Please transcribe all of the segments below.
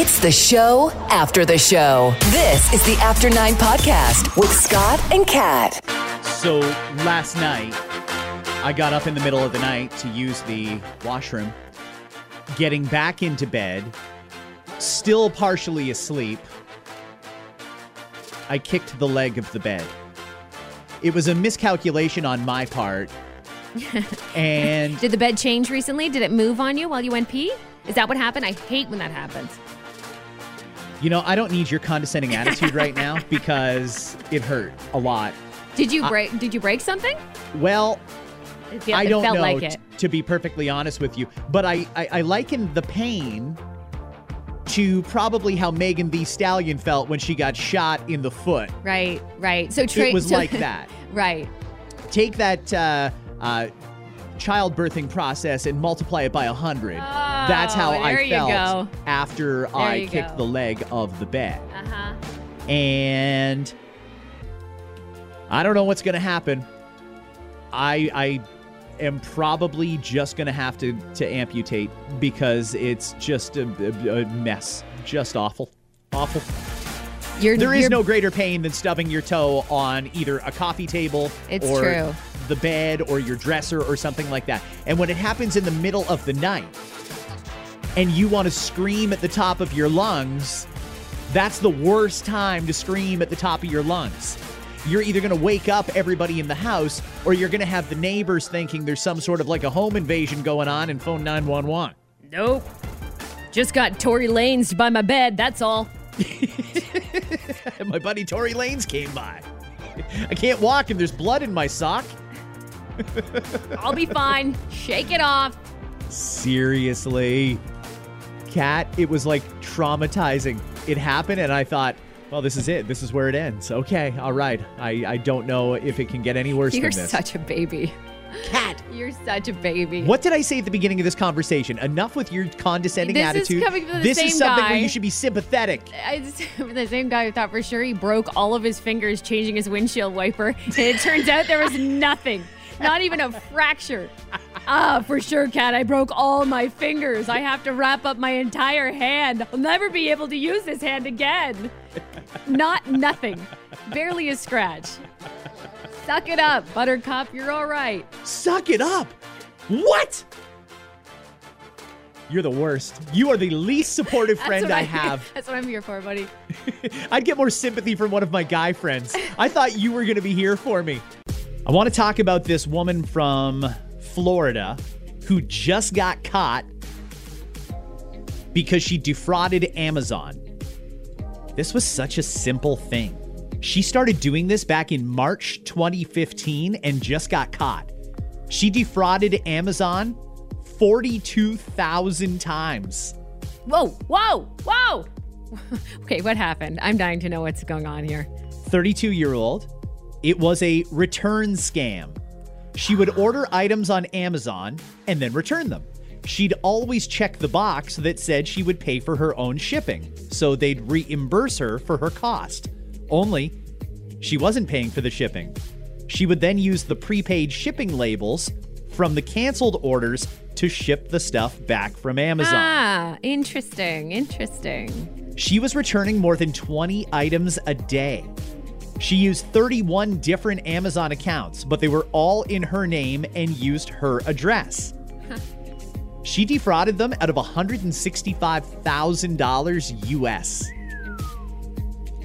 It's the show after the show. This is the After Nine Podcast with Scott and Kat. So last night, I got up in the middle of the night to use the washroom. Getting back into bed, still partially asleep, I kicked the leg of the bed. It was a miscalculation on my part. and Did the bed change recently? Did it move on you while you went pee? Is that what happened? I hate when that happens. You know, I don't need your condescending attitude right now because it hurt a lot. Did you break? did you break something? Well, It, I don't felt know, like t- to be perfectly honest with you. But I, I, I liken the pain to probably how Megan Thee Stallion felt when she got shot in the foot. Right, right. So tra- it was so- like that. right. Take that uh, uh, childbirthing process and multiply it by a hundred. That's how Oh, I felt after I kicked go. the leg of the bed. Uh huh. and I don't know what's going to happen. I I am probably just going to have to to amputate because it's just a, a, a mess, just awful, awful. You're There is you're- no greater pain than stubbing your toe on either a coffee table It's or true. The bed or your dresser or something like that. And when it happens in the middle of the night and you want to scream at the top of your lungs, that's the worst time to scream at the top of your lungs. You're either going to wake up everybody in the house or you're going to have the neighbors thinking there's some sort of like a home invasion going on and phone 911. Nope. Just got Tory Lanez by my bed. That's all. My buddy Tory Lanez came by. I can't walk and there's blood in my sock. I'll be fine. Shake it off. Seriously. Kat, it was like traumatizing. It happened, and I thought, well, this is it. This is where it ends. Okay, all right. I, I don't know if it can get any worse You're than this. such a baby. Kat. You're such a baby. What did I say at the beginning of this conversation? Enough with your condescending This is attitude. coming from the this is something guy. where you should be sympathetic. I just, the same guy who thought for sure he broke all of his fingers changing his windshield wiper. And it turns out there was nothing, not even a fracture. Ah, for sure, Kat. I broke all my fingers. I have to wrap up my entire hand. I'll never be able to use this hand again. Not nothing. Barely a scratch. Suck it up, Buttercup. You're all right. Suck it up. What? You're the worst. You are the least supportive friend what I have. That's what I'm here for, buddy. I'd get more sympathy from one of my guy friends. I thought you were going to be here for me. I want to talk about this woman from Florida who just got caught because she defrauded Amazon. This was such a simple thing. She started doing this back in March 2015 and just got caught. She defrauded Amazon 42,000 times. Whoa, whoa, whoa. okay, what happened? I'm dying to know what's going on here. 32 year old. It was a return scam. She would order items on Amazon and then return them. She'd always check the box that said she would pay for her own shipping, so they'd reimburse her for her cost. Only, she wasn't paying for the shipping. She would then use the prepaid shipping labels from the canceled orders to ship the stuff back from Amazon. Ah, interesting, interesting. She was returning more than 20 items a day. She used 31 different Amazon accounts, but they were all in her name and used her address. She defrauded them out of $165,000 US.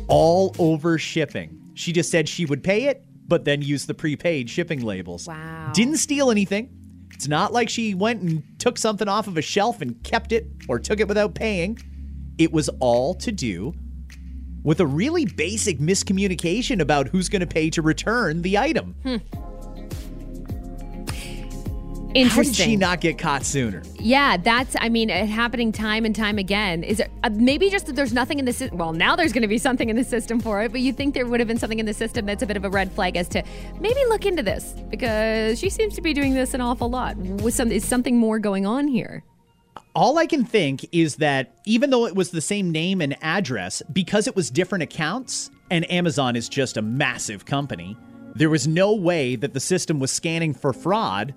All over shipping. She just said she would pay it, but then used the prepaid shipping labels. Wow. Didn't steal anything. It's not like she went and took something off of a shelf and kept it or took it without paying. It was all to do with a really basic miscommunication about who's going to pay to return the item. How did Interesting. she not get caught sooner? Yeah, that's. I mean, it happening time and time again. Is it uh, maybe just that there's nothing in the system? Well, now there's going to be something in the system for it, but you think there would have been something in the system that's a bit of a red flag as to maybe look into this because she seems to be doing this an awful lot. Was some is something more going on here? All I can think is that even though it was the same name and address, because it was different accounts, and Amazon is just a massive company, there was no way that the system was scanning for fraud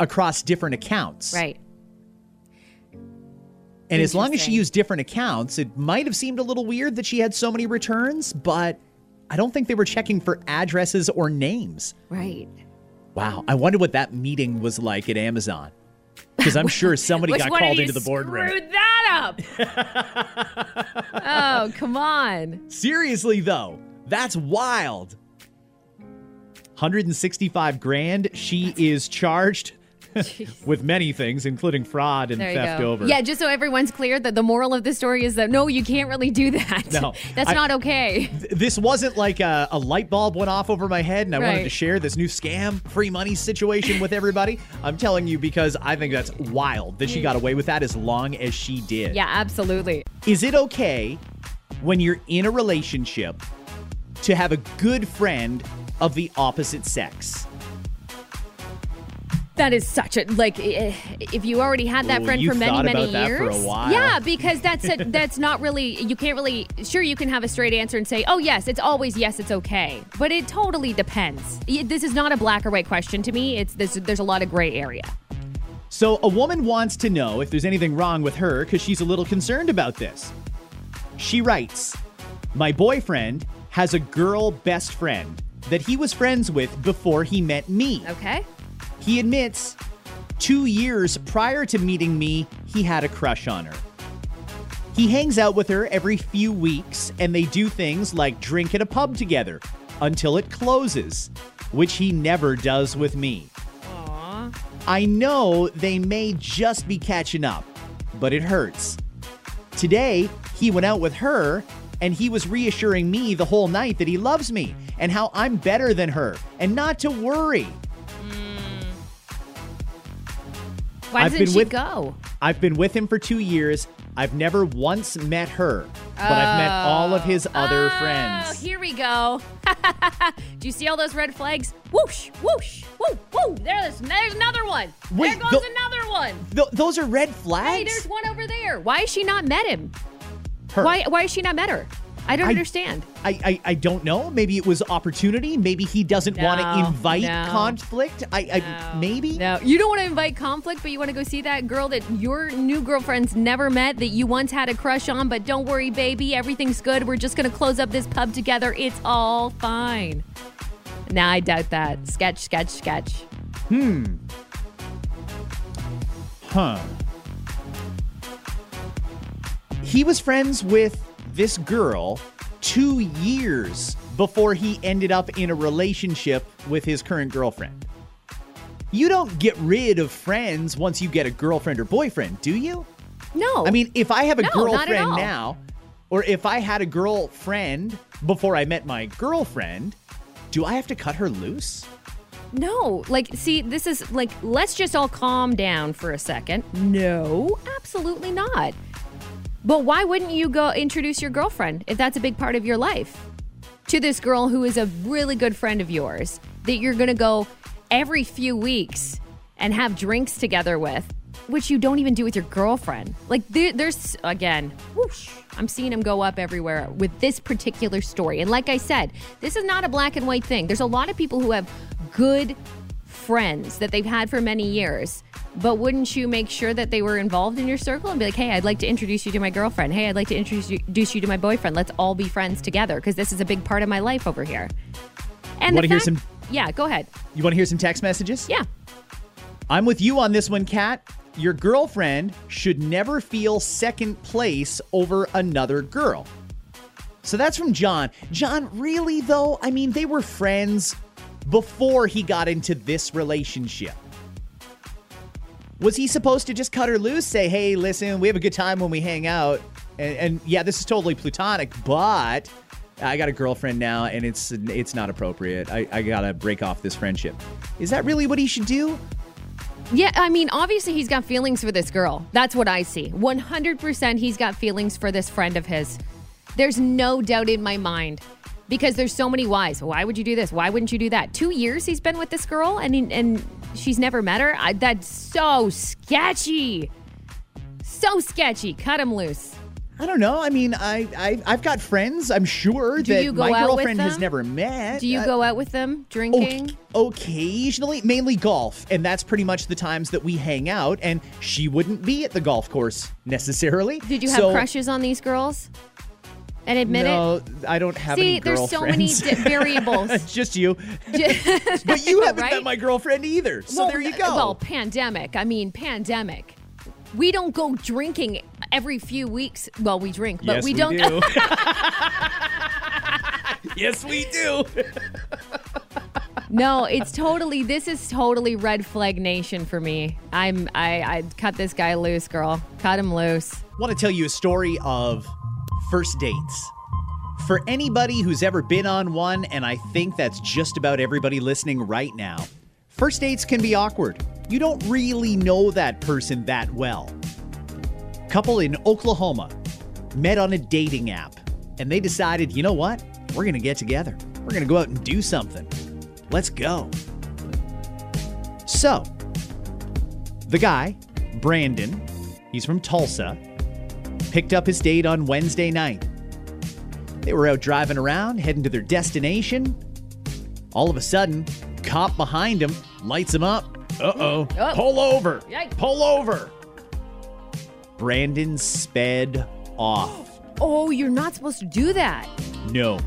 across different accounts. Right. And as long as she used different accounts, it might have seemed a little weird that she had so many returns, but I don't think they were checking for addresses or names. Right. Wow. I wonder what that meeting was like at Amazon. Because I'm sure somebody got called into the boardroom. Screwed that up. oh, come on. Seriously, though, that's wild. 165 grand. She is charged with many things, including fraud and There theft over. Yeah, just so everyone's clear that the moral of the story is that no, you can't really do that. No, That's I- not okay. This wasn't like a, a light bulb went off over my head and I wanted to share this new scam, free money situation with everybody. I'm telling you because I think that's wild that she mm. got away with that as long as she did. Yeah, absolutely. Is it okay when you're in a relationship to have a good friend of the opposite sex? That is such a like if you already had that Ooh, friend for many many years. for a while. Yeah, because that's a, that's not really you can't really sure you can have a straight answer and say, "Oh yes, it's always yes, it's okay." But it totally depends. This is not a black or white question to me. It's this there's a lot of gray area. So, a woman wants to know if there's anything wrong with her because she's a little concerned about this. She writes My boyfriend has a girl best friend that he was friends with before he met me. Okay? He admits two years prior to meeting me, he had a crush on her. He hangs out with her every few weeks and they do things like drink at a pub together until it closes, which he never does with me. I know they may just be catching up, but it hurts. Today, he went out with her and he was reassuring me the whole night that he loves me and how I'm better than her and not to worry. Why I've doesn't been she with- go? I've been with him for two years. I've never once met her, but I've met all of his oh. other Oh, friends. here we go. Do you see all those red flags? Whoosh, whoosh, whoo, whoo. There's there's another one. Wait, there goes the- another one. Th- those are red flags. Hey, there's one over there. Why has she not met him? Her. Why why has she not met her? I don't I- understand. I, I I don't know. Maybe it was opportunity. Maybe he doesn't want to invite no. conflict. I, I maybe. No, you don't want to invite conflict, but you want to go see that girl that your new girlfriend's never met, that you once had a crush on. But don't worry, baby, everything's good. We're just gonna close up this pub together. It's all fine. Nah, I doubt that. Sketch, sketch, sketch. Hmm. Huh. He was friends with this girl two years before he ended up in a relationship with his current girlfriend. You don't get rid of friends once you get a girlfriend or boyfriend, do you? No, I mean, if I have a No, girlfriend now, or if I had a girlfriend before I met my girlfriend, do I have to cut her loose? No, like, see, this is like, let's just all calm down for a second. No, absolutely not. But why wouldn't you go introduce your girlfriend if that's a big part of your life to this girl who is a really good friend of yours that you're going to go every few weeks and have drinks together with, which you don't even do with your girlfriend? Like, there, there's, again, whoosh, I'm seeing him go up everywhere with this particular story. And like I said, this is not a black and white thing. There's a lot of people who have good friends that they've had for many years. But wouldn't you make sure that they were involved in your circle and be like, hey, I'd like to introduce you to my girlfriend. Hey, I'd like to introduce you, to my boyfriend. Let's all be friends together because this is a big part of my life over here. And Wanna hear some- Yeah, go ahead. You want to hear some text messages? Yeah. I'm with you on this one, Kat. Your girlfriend should never feel second place over another girl. So that's from John. John, really though? I mean, they were friends before he got into this relationship. Was he supposed to just cut her loose, say, hey, listen, we have a good time when we hang out? And, and yeah, this is totally platonic, but I got a girlfriend now and it's it's not appropriate. I, I gotta break off this friendship. Is that really what he should do? Yeah, I mean, obviously he's got feelings for this girl. That's what I see. 100% he's got feelings for this friend of his. There's no doubt in my mind because there's so many whys. Why would you do this? Why wouldn't you do that? 2 years he's been with this girl and he- and she's never met her. I, that's so sketchy. So sketchy. Cut him loose. I don't know. I mean, I, I I've got friends. I'm sure Do that you go my out with girlfriend has them? never met. Do you Uh, go out with them o- drinking? occasionally, mainly golf, and that's pretty much the times that we hang out. And she wouldn't be at the golf course necessarily. Did you have So- crushes on these girls? And admit No, I don't have See, there's so many di- variables. Just you. it. But you haven't Right? met my girlfriend either. So well, there you uh, go. Well, pandemic. I mean, pandemic. We don't go drinking every few weeks. Well, we drink, but yes, we don't. do. yes, we do. no, it's totally. This is totally red flag nation for me. I'm. I. I cut this guy loose, girl. Cut him loose. want to tell you a story of first dates. For anybody who's ever been on one, and I think that's just about everybody listening right now, first dates can be awkward. You don't really know that person that well. Couple in Oklahoma met on a dating app, and they decided, you know what? We're to get together. We're to go out and do something. Let's go. So, the guy, Brandon, he's from Tulsa, picked up his date on Wednesday night. They were out driving around, heading to their destination. All of a sudden, cop behind him lights him up. Uh-oh. Oh. Pull over. Yikes. Pull over. Brandon sped off. Oh, you're not supposed to do that. No.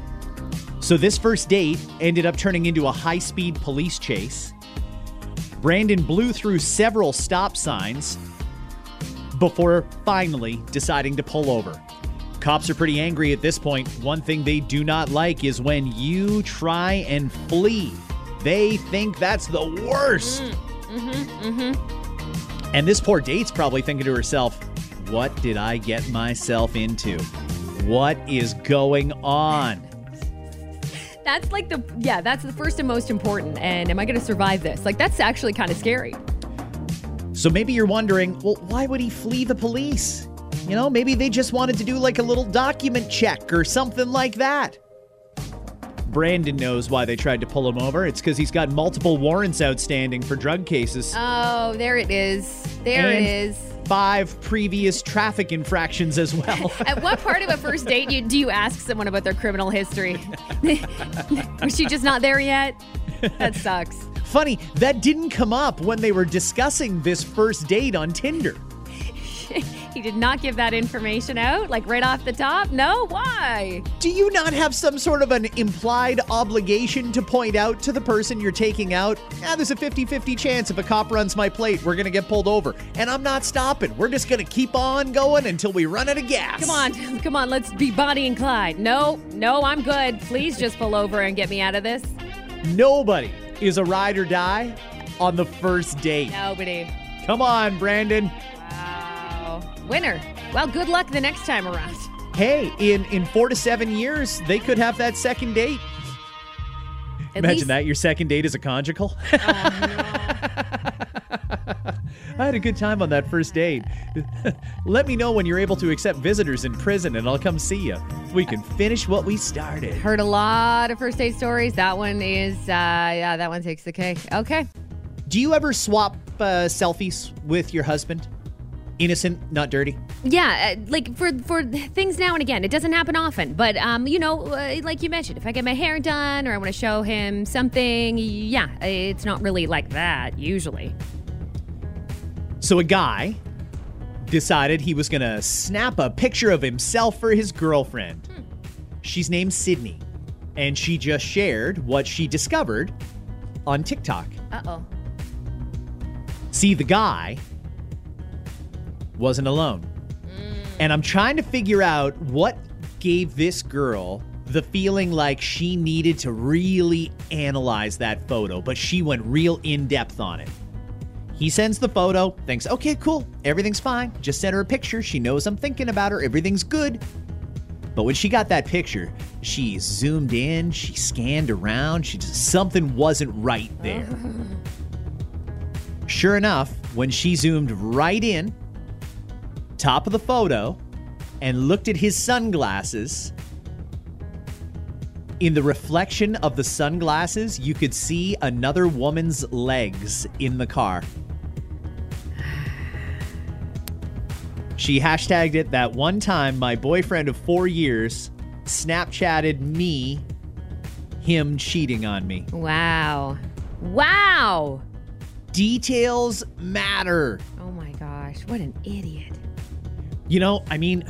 So this first date ended up turning into a high-speed police chase. Brandon blew through several stop signs before finally deciding to pull over. Cops are pretty angry at this point. One thing they do not like is when you try and flee. They think that's the worst. Mm, mm-hmm, mm-hmm. And this poor date's probably thinking to herself, what did I get myself into? What is going on? That's like the yeah. That's the first and most important. And am I going to survive this? Like that's actually kind of scary. So maybe you're wondering, well, why would he flee the police? You know, maybe they just wanted to do like a little document check or something like that. Brandon knows why they tried to pull him over. It's because he's got multiple warrants outstanding for drug cases. Oh, there it is. There And- it is. Five previous traffic infractions as well. At what part of a first date you, do you ask someone about their criminal history? Was she just not there yet? That sucks. Funny, that didn't come up when they were discussing this first date on Tinder. He did not give that information out, like right off the top. No, why? Do you not have some sort of an implied obligation to point out to the person you're taking out? Yeah, there's a 50 50 chance if a cop runs my plate, we're going to get pulled over. And I'm not stopping. We're just going to keep on going until we run out of gas. Come on, come on, let's be Bonnie and Clyde. No, no, I'm good. Please just pull over and get me out of this. Nobody is a ride or die on the first date. Nobody. Come on, Brandon. Wow. Winner. Well, good luck the next time around. Hey, in, in four to seven years, they could have that second date. At Imagine least- that. Your second date is a conjugal. Oh, I had a good time on that first date. Let me know when you're able to accept visitors in prison and I'll come see you. We can finish what we started. Heard a lot of first date stories. That one is, uh, yeah, that one takes the cake. Okay. Do you ever swap uh, selfies with your husband? Innocent, not dirty. Yeah, uh, like for for things now and again. It doesn't happen often, but um, you know, uh, like you mentioned, if I get my hair done or I want to show him something, yeah, it's not really like that usually. So a guy decided he was going to snap a picture of himself for his girlfriend. She's named Sydney, and she just shared what she discovered on TikTok. Uh oh. See, the guy wasn't alone. And I'm trying to figure out what gave this girl the feeling like she needed to really analyze that photo, but she went real in depth on it. He sends the photo, thinks, okay, cool, everything's fine. Just sent her a picture. She knows I'm thinking about her, everything's good. But when she got that picture, she zoomed in, she scanned around, she just something wasn't right there. Sure enough, when she zoomed right in, top of the photo, and looked at his sunglasses, in the reflection of the sunglasses, you could see another woman's legs in the car. She hashtagged it that one time my boyfriend of four years Snapchatted me, him cheating on me. Wow. Wow. Details matter. Oh my gosh. What an idiot. You know, I mean,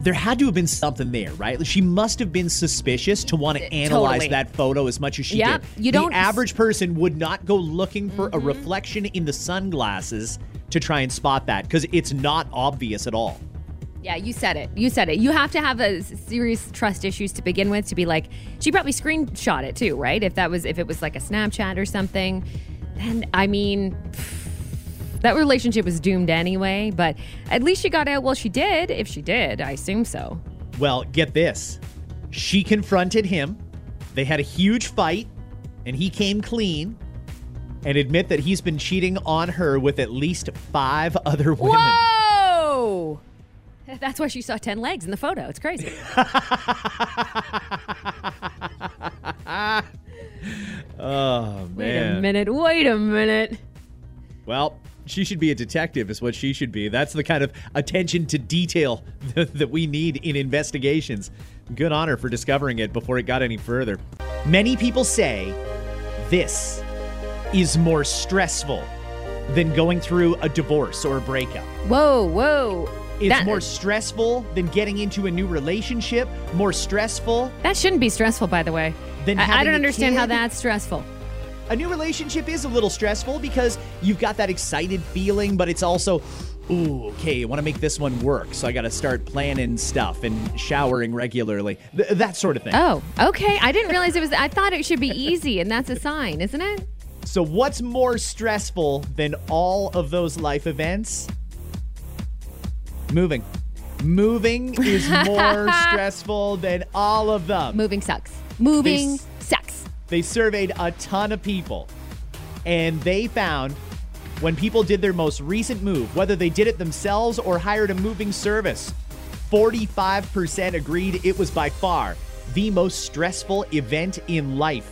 there had to have been something there, right? She must have been suspicious to want to analyze Totally. that photo as much as she Yep, did. you don't- Mm-hmm. The average person would not go looking for a reflection in the sunglasses to try and spot that because it's not obvious at all. Yeah, you said it. You said it. You have to have a serious trust issues to begin with to be like, she probably screenshot it too, right? If that was if it was like a Snapchat or something, then I mean that relationship was doomed anyway, but at least she got out well she did. If she did, I assume so. Well, get this. She confronted him. They had a huge fight, and he came clean and admit that he's been cheating on her with at least five other women. Whoa! That's why she saw 10 legs in the photo. It's crazy. Oh, man. Wait a minute. Wait a minute. Well, she should be a detective, is what she should be. That's the kind of attention to detail that, that we need in investigations. Good honor for discovering it before it got any further. Many people say this is more stressful than going through a divorce or a breakup. Whoa, whoa. It's That- more stressful than getting into a new relationship, more stressful. That shouldn't be stressful, by the way. Then I, I don't understand how that's stressful. A new relationship is a little stressful because you've got that excited feeling, but it's also, ooh, okay, I want to make this one work. So I got to start planning stuff and showering regularly. Th- that sort of thing. Oh, okay. I didn't realize it was. I thought it should be easy, and that's a sign, isn't it? So, what's more stressful than all of those life events? Moving. Moving is more stressful than all of them. Moving sucks. Moving This- sucks. They surveyed a ton of people, and they found when people did their most recent move, whether they did it themselves or hired a moving service, 45% agreed it was by far the most stressful event in life.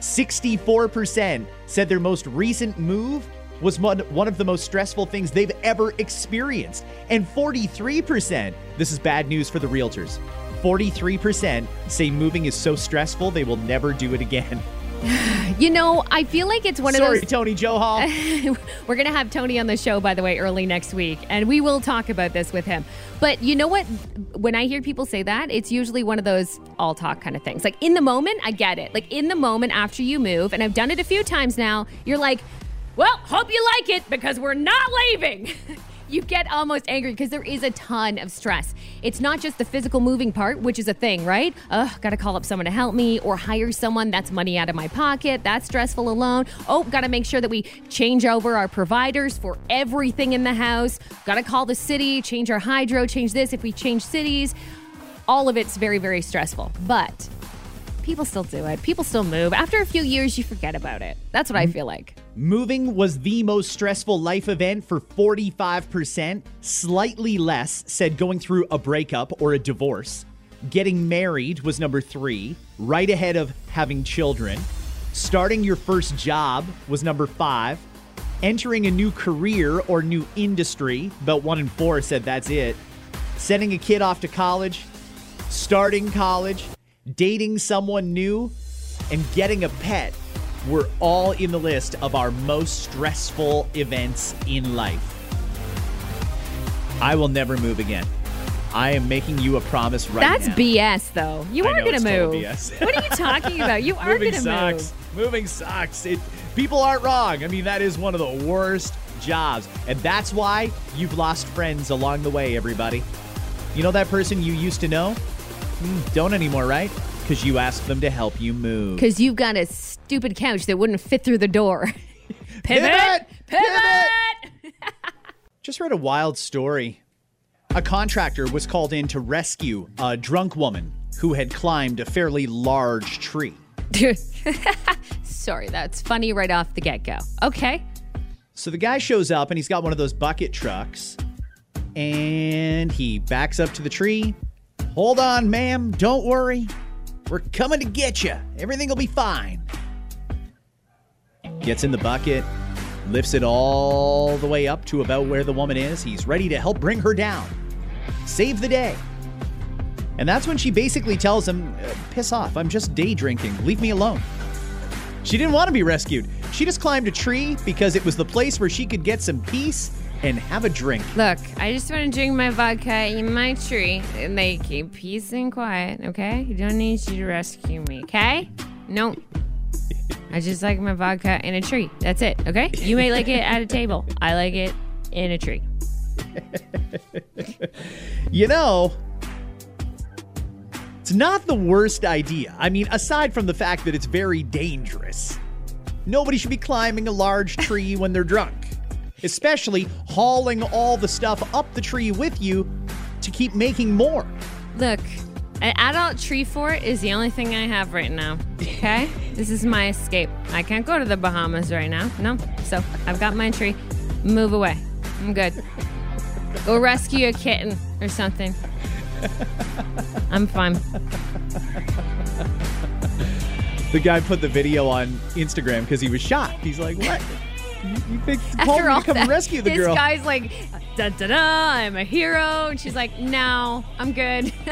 64% said their most recent move was one, of the most stressful things they've ever experienced. And 43%, this is bad news for the realtors, 43% say moving is so stressful they will never do it again. You know, I feel like it's one Sorry, of those. Sorry, Tony Joe Hall. We're going to have Tony on the show, by the way, early next week, and we will talk about this with him. But you know what? When I hear people say that, it's usually one of those all talk kind of things. Like in the moment, I get it. Like in the moment after you move, and I've done it a few times now, you're like, well, hope you like it because we're not leaving. you get almost angry because there is a ton of stress. It's not just the physical moving part, which is a thing, right? Ugh, gotta call up someone to help me or hire someone. That's money out of my pocket. That's stressful alone. Oh, gotta make sure that we change over our providers for everything in the house. Gotta call the city, change our hydro, change this if we change cities. All of it's very, very stressful. But people still do it. People still move. After a few years, you forget about it. That's what I feel like. Moving was the most stressful life event for 45%. Slightly less said going through a breakup or a divorce. Getting married was number three, right ahead of having children. Starting your first job was number five. Entering a new career or new industry, about one in four said that's it. Sending a kid off to college, starting college, dating someone new, and getting a pet were all in the list of our most stressful events in life. I will never move again. I am making you a promise right That's now. BS, though. You are going to move. What are you talking about? You are going to move. Moving sucks. It, people aren't wrong. I mean, that is one of the worst jobs. And that's why you've lost friends along the way, everybody. You know that person you used to know? Hmm, don't anymore, right? Because you asked them to help you move. Because you've got a stupid couch that wouldn't fit through the door. Pivot! Pivot! Pivot! Just read a wild story. A contractor was called in to rescue a drunk woman who had climbed a fairly large tree. Sorry, that's funny right off the get go. Okay. So the guy shows up and he's got one of those bucket trucks and he backs up to the tree. Hold on, ma'am. Don't worry. We're coming to get you. Everything will be fine. Gets in the bucket, lifts it all the way up to about where the woman is. He's ready to help bring her down, save the day. And that's when she basically tells him, uh, Piss off, I'm just day drinking, leave me alone. She didn't want to be rescued. She just climbed a tree because it was the place where she could get some peace and have a drink. Look, I just want to drink my vodka in my tree and they keep peace and quiet, okay? You don't need you to rescue me, okay? No. I just like my vodka in a tree. That's it, okay? You may like it at a table. I like it in a tree. You know, it's not the worst idea. I mean, aside from the fact that it's very dangerous, nobody should be climbing a large tree when they're drunk, especially hauling all the stuff up the tree with you to keep making more. Look, an adult tree fort is the only thing I have right now. Okay? this is my escape. I can't go to the Bahamas right now. No. So I've got my tree. Move away. I'm good. Go rescue a kitten or something. I'm fine. The guy put the video on Instagram because he was shocked. He's like, "What? You, you think called me to come that, rescue the this girl?" This guy's like, da da da, I'm a hero. And she's like, no, I'm good.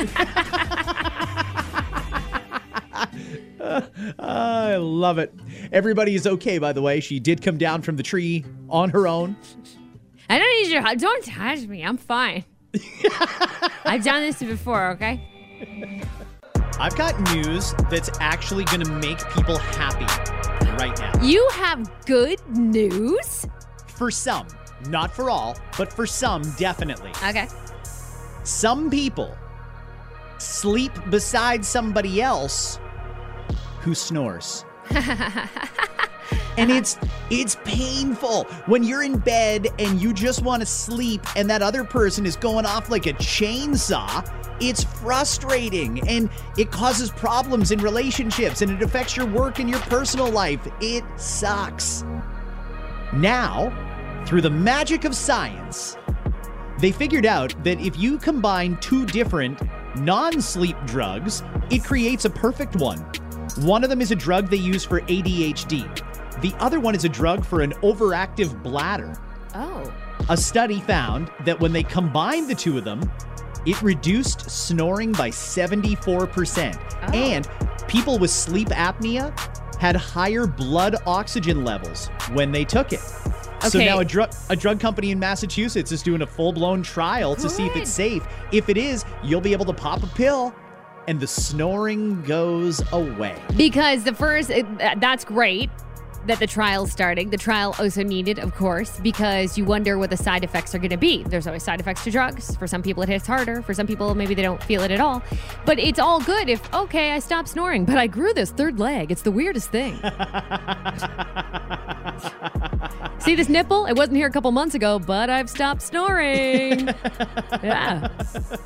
I love it. Everybody is okay, by the way. She did come down from the tree on her own. I don't need your help. Don't touch me. I'm fine. I've done this before, okay? I've got news that's actually going to make people happy right now. You have good news? For some, not for all, but for some, definitely. Okay. Some people sleep beside somebody else who snores. and it's it's painful when you're in bed and you just want to sleep and that other person is going off like a chainsaw. It's frustrating and it causes problems in relationships and it affects your work and your personal life. It sucks. Now, through the magic of science, they figured out that if you combine two different non sleep drugs, it creates a perfect one. One of them is a drug they use for ADHD, the other one is a drug for an overactive bladder. Oh. A study found that when they combined the two of them, it reduced snoring by 74%. Oh. And people with sleep apnea had higher blood oxygen levels when they took it. Okay. So now a drug a drug company in Massachusetts is doing a full-blown trial to see if it's safe. If it is, you'll be able to pop a pill and the snoring goes away. Because the first, it, that's great that the trial's starting. The trial also needed, of course, because you wonder what the side effects are going to be. There's always side effects to drugs. For some people, it hits harder. For some people, maybe they don't feel it at all. But it's all good if, okay, I stopped snoring, but I grew this third leg. It's the weirdest thing. See this nipple? It wasn't here a couple months ago, but I've stopped snoring. yeah,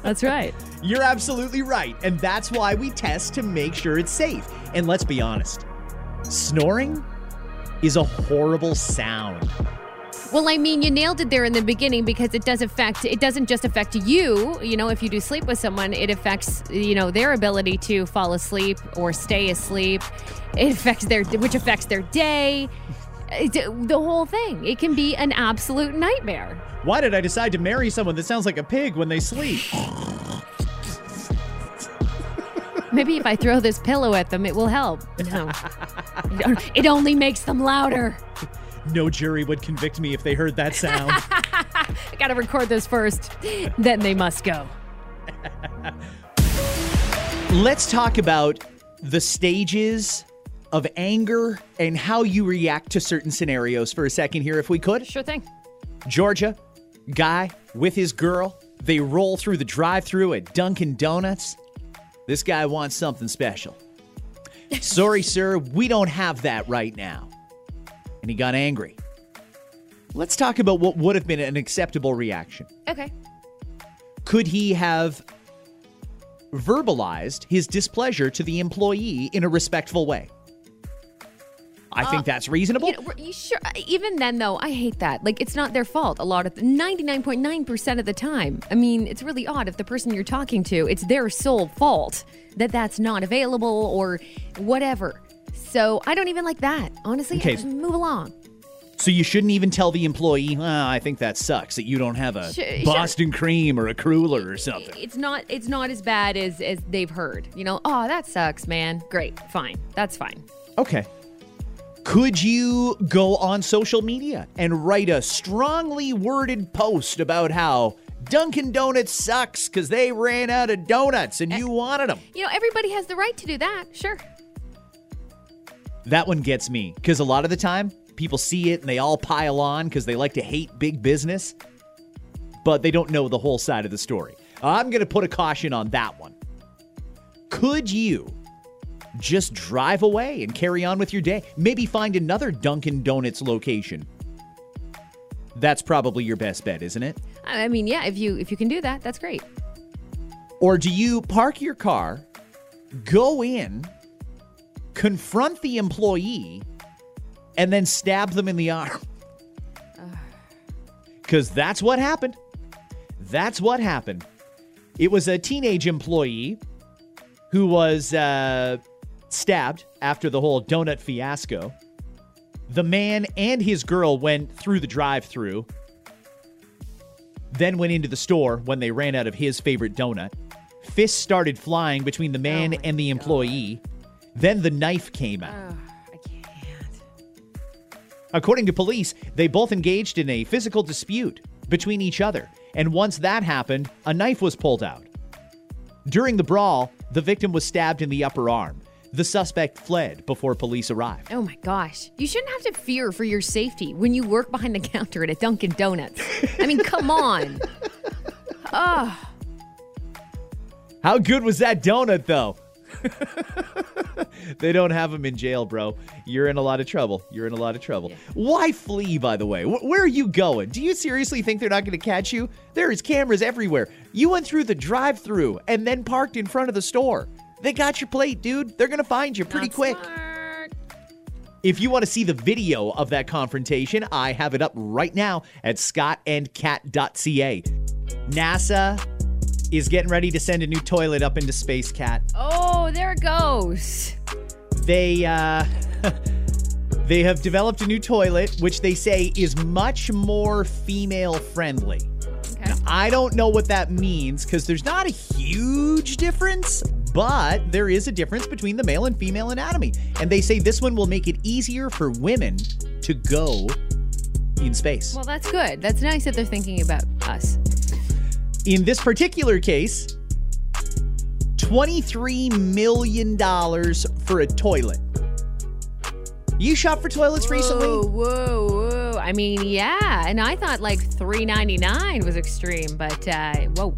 that's right. You're absolutely right. And that's why we test to make sure it's safe. And let's be honest snoring is a horrible sound. Well, I mean, you nailed it there in the beginning because it does affect, it doesn't just affect you. You know, if you do sleep with someone, it affects, you know, their ability to fall asleep or stay asleep. It affects their, which affects their day. It- the whole thing. It can be an absolute nightmare. Why did I decide to marry someone that sounds like a pig when they sleep? Maybe if I throw this pillow at them, it will help. No. it only makes them louder. No jury would convict me if they heard that sound. I gotta record this first. Then they must go. Let's talk about the stages of anger and how you react to certain scenarios for a second here, if we could. Sure thing. Georgia, guy with his girl, they roll through the drive through at Dunkin' Donuts. This guy wants something special. Sorry, sir, we don't have that right now. And he got angry. Let's talk about what would have been an acceptable reaction. Okay. Could he have verbalized his displeasure to the employee in a respectful way? I think that's reasonable. You know, you sure? Even then, though, I hate that. Like, it's not their fault. A lot of ninety-nine point nine percent of the time. I mean, it's really odd if the person you're talking to, it's their sole fault that that's not available or whatever. So I don't even like that. Honestly, Okay. just move along. So you shouldn't even tell the employee, "Ah, I think that sucks that you don't have a Sure, sure. Boston cream or a cruller or something. It's not it's not as bad as as they've heard. You know, oh, that sucks, man. Great. Fine. That's fine. Okay. Could you go on social media and write a strongly worded post about how Dunkin' Donuts sucks because they ran out of donuts and you eh, wanted them? You know, everybody has the right to do that. Sure. That one gets me because a lot of the time people see it and they all pile on because they like to hate big business, but they don't know the whole side of the story. I'm going to put a caution on that one. Could you just drive away and carry on with your day? Maybe find another Dunkin' Donuts location. That's probably your best bet, isn't it? I mean, yeah, if you if you can do that, that's great. Or do you park your car, go in, confront the employee, and then stab them in the arm? Because that's what happened. That's what happened. It was a teenage employee who was uh, stabbed after the whole donut fiasco. The man and his girl went through the drive through, then went into the store when they ran out of his favorite donut. Fists started flying between the man oh my and the employee. Then the knife came out. Can't. According to police, they both engaged in a physical dispute between each other, and once that happened, a knife was pulled out. During the brawl, the victim was stabbed in the upper arm. The suspect fled before police arrived. Oh my gosh. You shouldn't have to fear for your safety when you work behind the counter at a Dunkin' Donuts. I mean, come on. Oh, How good was that donut, though? they don't have them in jail, bro. You're in a lot of trouble. You're in a lot of trouble. Why flee, by the way? Wh- where are you going? Do you seriously think they're not going to catch you? There is cameras everywhere. You went through the drive through and then parked in front of the store. They got your plate, dude. They're going to find you pretty not quick. smart. If you want to see the video of that confrontation, I have it up right now at scottandcat.ca. NASA is getting ready to send a new toilet up into space, Kat. Oh, there it goes. They uh they have developed a new toilet which they say is much more female friendly. Okay. I don't know what that means cuz there's not a huge difference, but there is a difference between the male and female anatomy. And they say this one will make it easier for women to go in space. Well, that's good. That's nice that they're thinking about us. In this particular case, $23 million for a toilet. You shop for toilets recently? Whoa, whoa, whoa. I mean, yeah. And I thought like three ninety nine was extreme, but uh, whoa.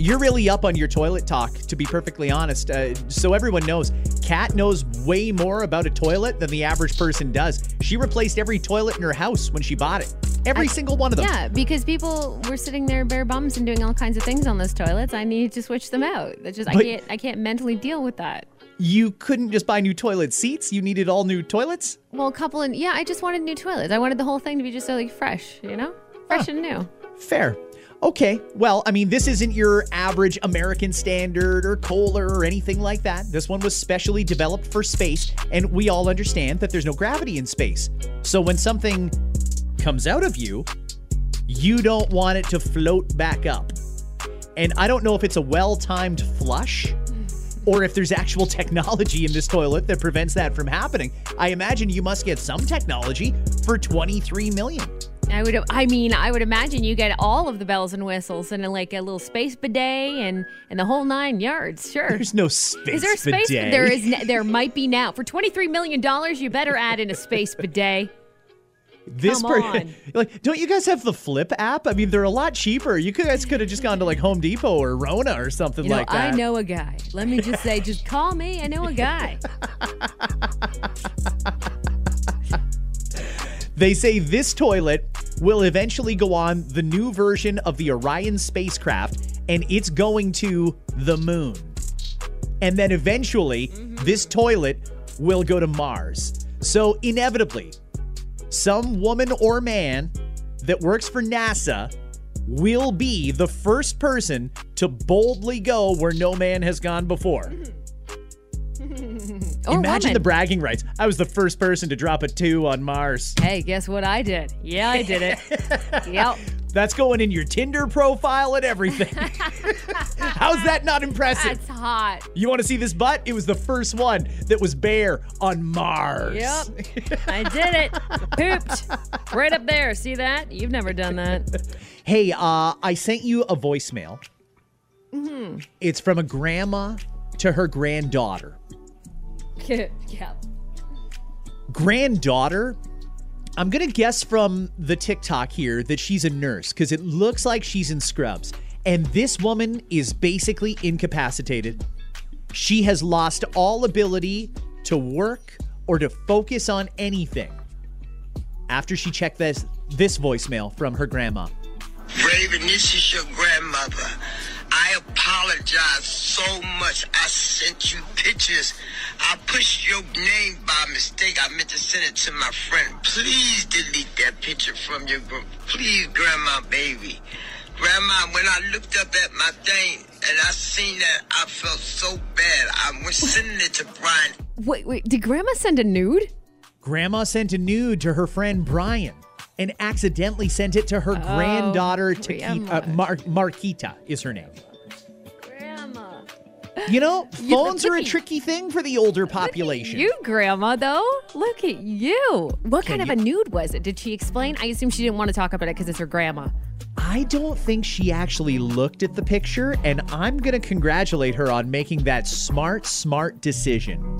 You're really up on your toilet talk, to be perfectly honest. Uh, so everyone knows, Kat knows way more about a toilet than the average person does. She replaced every toilet in her house when she bought it. Every I- single one of them. Yeah, because people were sitting there bare bums and doing all kinds of things on those toilets. I needed to switch them out. That's just I can't I can't mentally deal with that. You couldn't just buy new toilet seats. You needed all new toilets. Well, a couple and yeah, I just wanted new toilets. I wanted the whole thing to be just so like fresh, you know, fresh and new. Fair. Okay. Well, I mean, this isn't your average American standard or Kohler or anything like that. This one was specially developed for space, and we all understand that there's no gravity in space. So when something comes out of you, you don't want it to float back up. And I don't know if it's a well timed flush or if there's actual technology in this toilet that prevents that from happening. I imagine you must get some technology for 23 million. I would I mean, I would imagine you get all of the bells and whistles and like a little space bidet and and the whole nine yards. Sure. There's no space. Is there a space? bidet. There is. There might be now. For twenty three million dollars, you better add in a space bidet. This Come on. like, don't you guys have the Flipp app? I mean, they're a lot cheaper. You guys could have just gone to like Home Depot or Rona or something You know, like that. I know a guy. Let me just say, just call me. I know a guy. They say this toilet will eventually go on the new version of the Orion spacecraft, and it's going to the moon. And then eventually, Mm-hmm. this toilet will go to Mars. So inevitably, some woman or man that works for NASA will be the first person to boldly go where no man has gone before. Or Imagine woman. the bragging rights. I was the first person to drop a two on Mars. Hey, guess what I did? Yeah, I did it. yep. That's going in your Tinder profile and everything. How's that not impressive? That's hot. You want to see this butt? It was the first one that was bare on Mars. Yep. I did it. Pooped. Right up there. See that? You've never done that. Hey, uh, I sent you a voicemail. Mm-hmm. It's from a grandma to her granddaughter. yeah. Granddaughter, I'm going to guess from the TikTok here that she's a nurse because it looks like she's in scrubs. And this woman is basically incapacitated. She has lost all ability to work or to focus on anything after she checked this this voicemail from her grandma. Raven, this is your grandmother. I apologize so much. I sent you pictures. I pushed your name by mistake. I meant to send it to my friend. Please delete that picture from your group. Please, grandma, baby. Grandma, when I looked up at my thing and I seen that, I felt so bad. I was sending it to Brian. Wait, wait. Did Grandma send a nude? Grandma sent a nude to her friend Brian and accidentally sent it to her granddaughter to keep uh, Mar- Marquita is her name. You know, phones are a tricky thing for the older population. You, Grandma, though. Look at you. What kind Can of a nude was it? Did she explain? I assume she didn't want to talk about it because it's her grandma. I don't think she actually looked at the picture, and I'm going to congratulate her on making that smart, smart decision.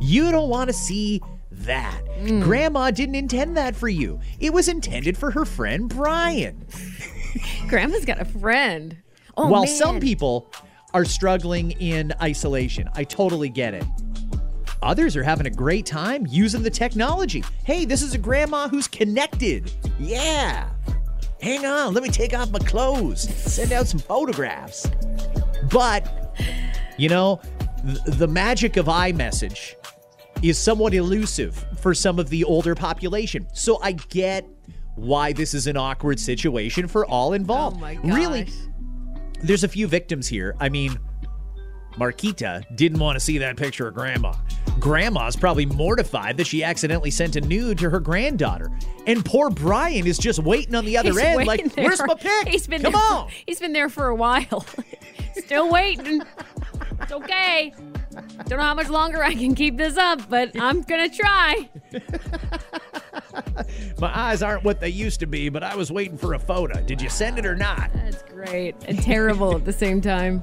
You don't want to see that. Mm. Grandma didn't intend that for you. It was intended for her friend Brian. Grandma's got a friend. Oh, While man. some people are struggling in isolation, I totally get it. Others are having a great time using the technology. Hey, this is a grandma who's connected. Yeah. Hang on, let me take off my clothes, send out some photographs. But, you know, th- the magic of iMessage is somewhat elusive for some of the older population. So I get why this is an awkward situation for all involved. Oh my Really. There's a few victims here. I mean, Marquita didn't want to see that picture of grandma. Grandma's probably mortified that she accidentally sent a nude to her granddaughter. And poor Brian is just waiting on the other He's end, like, there. where's my pic? He's been Come there, on. He's been there for a while. Still waiting. It's okay. Don't know how much longer I can keep this up, but I'm gonna try. My eyes aren't what they used to be, but I was waiting for a photo. Did you send it or not? That's great and terrible at the same time.